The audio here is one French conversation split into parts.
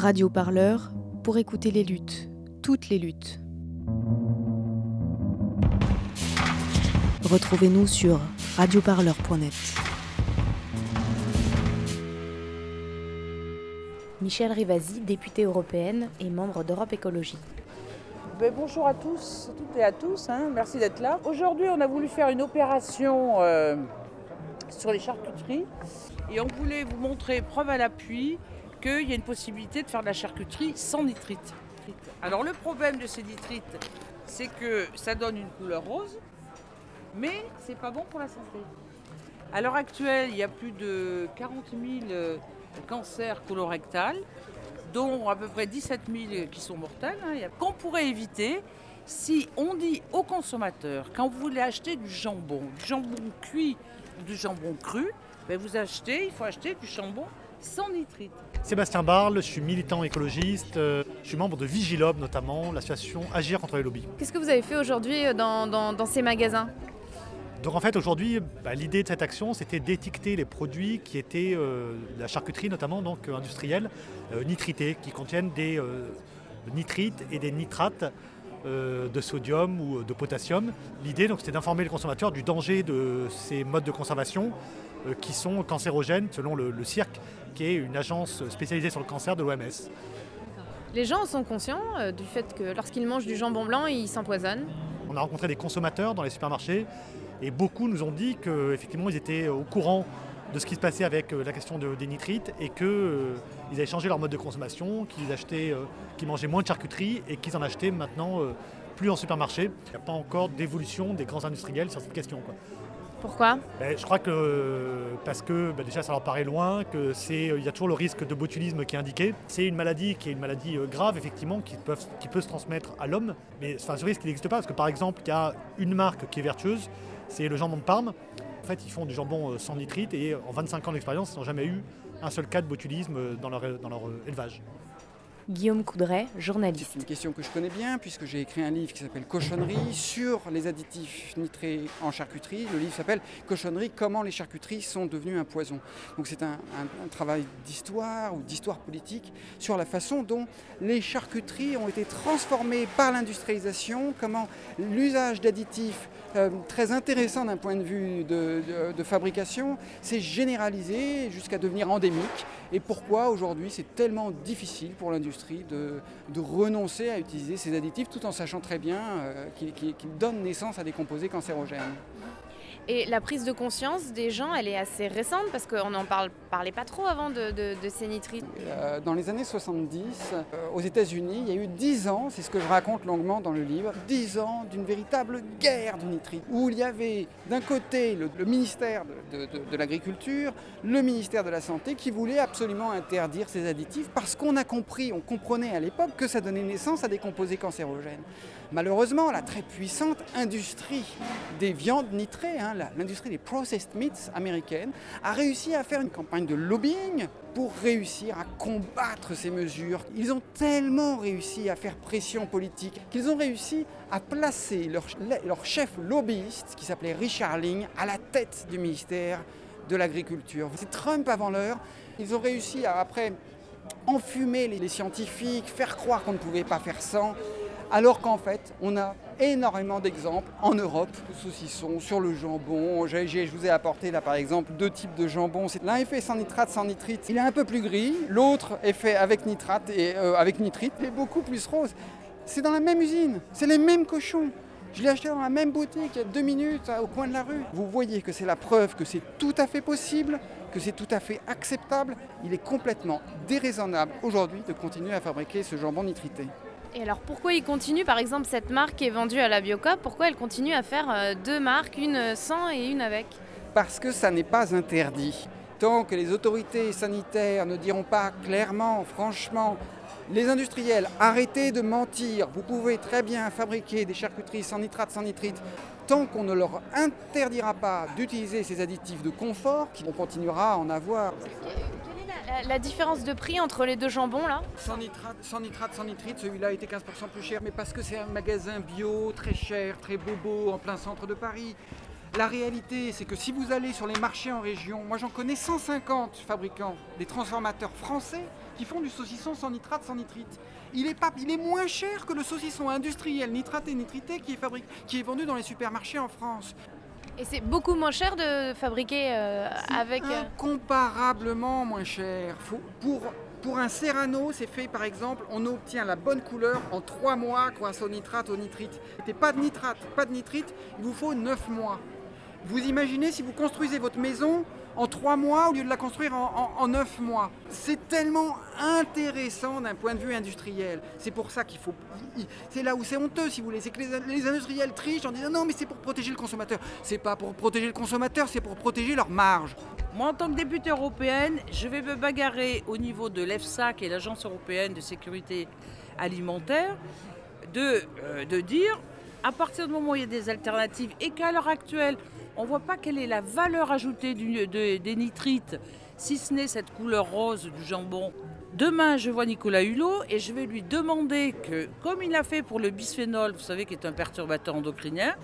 Radio Parleur pour écouter les luttes, toutes les luttes. Retrouvez-nous sur radioparleur.net. Michel Rivasi, députée européenne et membre d'Europe Écologie. Ben, bonjour à tous, toutes et à tous, hein. merci d'être là. Aujourd'hui, on a voulu faire une opération euh, sur les charcuteries et on voulait vous montrer, preuve à l'appui, qu'il y a une possibilité de faire de la charcuterie sans nitrite. Alors le problème de ces nitrites, c'est que ça donne une couleur rose, mais c'est pas bon pour la santé. À l'heure actuelle, il y a plus de 40 000 euh, cancers colorectals, dont à peu près 17 000 qui sont mortels, hein, qu'on pourrait éviter si on dit aux consommateurs, quand vous voulez acheter du jambon, du jambon cuit ou du jambon cru, ben vous achetez, il faut acheter du jambon sans nitrite. Sébastien Barle, je suis militant écologiste, euh, je suis membre de Vigilob notamment, l'association Agir contre les lobbies. Qu'est-ce que vous avez fait aujourd'hui euh, dans, dans- dans ces magasins? Donc en fait aujourd'hui, bah, l'idée de cette action c'était d'étiqueter les produits qui étaient euh, la charcuterie notamment, donc euh, industrielle, euh, nitrités, qui contiennent des nitrites et des nitrates de sodium ou de potassium. L'idée donc c'était d'informer le consommateur du danger de ces modes de conservation euh, qui sont cancérogènes selon le, le CIRC, qui est une agence spécialisée sur le cancer de l'OMS. Les gens sont conscients euh, du fait que lorsqu'ils mangent du jambon blanc, ils s'empoisonnent. On a rencontré des consommateurs dans les supermarchés et beaucoup nous ont dit qu'effectivement ils étaient au courant de ce qui se passait avec euh, la question de- des nitrites et qu'ils avaient changé leur mode de consommation, qu'ils achetaient, euh, qu'ils mangeaient moins de charcuterie et qu'ils en achetaient maintenant euh, plus en supermarché. Il n'y a pas encore d'évolution des grands industriels sur cette question. quoi. Pourquoi? Ben, je crois que euh, parce que ben, déjà ça leur paraît loin, que c'est euh, il y a toujours le risque de botulisme qui est indiqué. C'est une maladie qui est une maladie euh, grave effectivement qui, peuvent- qui peut se transmettre à l'homme, mais enfin, ce risque n'existe pas parce que par exemple il y a une marque qui est vertueuse, c'est le jambon de Parme. En fait ils font du jambon euh, sans nitrite et en 25 ans d'expérience ils n'ont jamais eu un seul cas de botulisme euh, dans leur, dans leur euh, élevage. Guillaume Coudray, journaliste. C'est une question que je connais bien puisque j'ai écrit un livre qui s'appelle Cochonnerie sur les additifs nitrés en charcuterie. Le livre s'appelle Cochonnerie, comment les charcuteries sont devenues un poison. Donc c'est un, un- un travail d'histoire ou d'histoire politique sur la façon dont les charcuteries ont été transformées par l'industrialisation, comment l'usage d'additifs euh, très intéressant d'un point de vue de, de- de fabrication s'est généralisé jusqu'à devenir endémique et pourquoi aujourd'hui c'est tellement difficile pour l'industrie de, renoncer à utiliser ces additifs tout en sachant très bien euh, qu'ils donnent naissance à des composés cancérogènes. Et la prise de conscience des gens, elle est assez récente parce qu'on n'en parlait pas trop avant de, de- ces nitrites. Euh, dans les années 70, euh, aux États-Unis, il y a eu 10 ans, c'est ce que je raconte longuement dans le livre, 10 ans d'une véritable guerre du nitrite, où il y avait d'un côté le, ministère de- de l'Agriculture, le ministère de la Santé qui voulait absolument interdire ces additifs parce qu'on a compris, on comprenait à l'époque que ça donnait naissance à des composés cancérogènes. Malheureusement, la très puissante industrie des viandes nitrées, hein, l'industrie des processed meats américaine, a réussi à faire une campagne de lobbying pour réussir à combattre ces mesures. Ils ont tellement réussi à faire pression politique qu'ils ont réussi à placer leur, chef lobbyiste, qui s'appelait Richard Ling, à la tête du ministère de l'Agriculture. C'est Trump avant l'heure. Ils ont réussi à, après, enfumer les scientifiques, faire croire qu'on ne pouvait pas faire sans, alors qu'en fait, on a énormément d'exemples en Europe, le saucisson, sur le jambon. Je vous ai apporté là par exemple deux types de jambon. L'un est fait sans nitrate, sans nitrite. Il est un peu plus gris. L'autre est fait avec nitrate et euh, avec nitrite, et beaucoup plus rose. C'est dans la même usine, c'est les mêmes cochons. Je l'ai acheté dans la même boutique il y a deux minutes à- au coin de la rue. Vous voyez que c'est la preuve que c'est tout à fait possible, que c'est tout à fait acceptable. Il est complètement déraisonnable aujourd'hui de continuer à fabriquer ce jambon nitrité. Et alors pourquoi ils continuent, par exemple, cette marque qui est vendue à la Biocop, pourquoi elle continue à faire euh, deux marques, une sans et une avec? Parce que ça n'est pas interdit. Tant que les autorités sanitaires ne diront pas clairement, franchement, les industriels, arrêtez de mentir, vous pouvez très bien fabriquer des charcuteries sans nitrate, sans nitrite. Tant qu'on ne leur interdira pas d'utiliser ces additifs de confort, on continuera à en avoir. La, différence de prix entre les deux jambons là Sans nitrate, sans nitrite, celui-là était 15% plus cher, mais parce que c'est un magasin bio, très cher, très bobo, en plein centre de Paris. La réalité, c'est que si vous allez sur les marchés en région, moi j'en connais 150 fabricants, des transformateurs français qui font du saucisson sans nitrate, sans nitrite. Il est, moins cher que le saucisson industriel nitraté, nitrité qui est vendu dans les supermarchés en France. Et c'est beaucoup moins cher de fabriquer euh, avec. euh, Incomparablement moins cher. Faut- pour, pour un Serrano, c'est fait par exemple, on obtient la bonne couleur en 3 mois grâce au nitrate, au nitrite. Et pas de nitrate, pas de nitrite, il vous faut 9 mois. Vous imaginez si vous construisez votre maison en 3 mois au lieu de la construire en, 9 mois. C'est tellement intéressant d'un point de vue industriel. C'est pour ça qu'il faut... C'est là où c'est honteux, si vous voulez. C'est que les, les industriels trichent en disant non mais c'est pour protéger le consommateur. C'est pas pour protéger le consommateur, c'est pour protéger leur marge. Moi, en tant que députée européenne, je vais me bagarrer au niveau de l'EFSA, qui est l'Agence européenne de sécurité alimentaire, de, euh, de dire, à partir du moment où il y a des alternatives et qu'à l'heure actuelle, on ne voit pas quelle est la valeur ajoutée des nitrites, si ce n'est cette couleur rose du jambon. Demain, je vois Nicolas Hulot et je vais lui demander que, comme il a fait pour le bisphénol, vous savez, qui est un perturbateur endocrinien,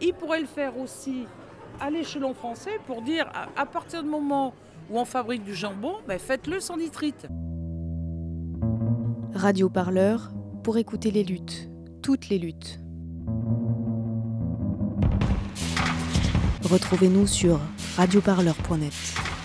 il pourrait le faire aussi à l'échelon français pour dire à, à partir du moment où on fabrique du jambon, ben faites-le sans nitrite. Radio Parleur pour écouter les luttes, toutes les luttes. Retrouvez-nous sur radioparleur.net.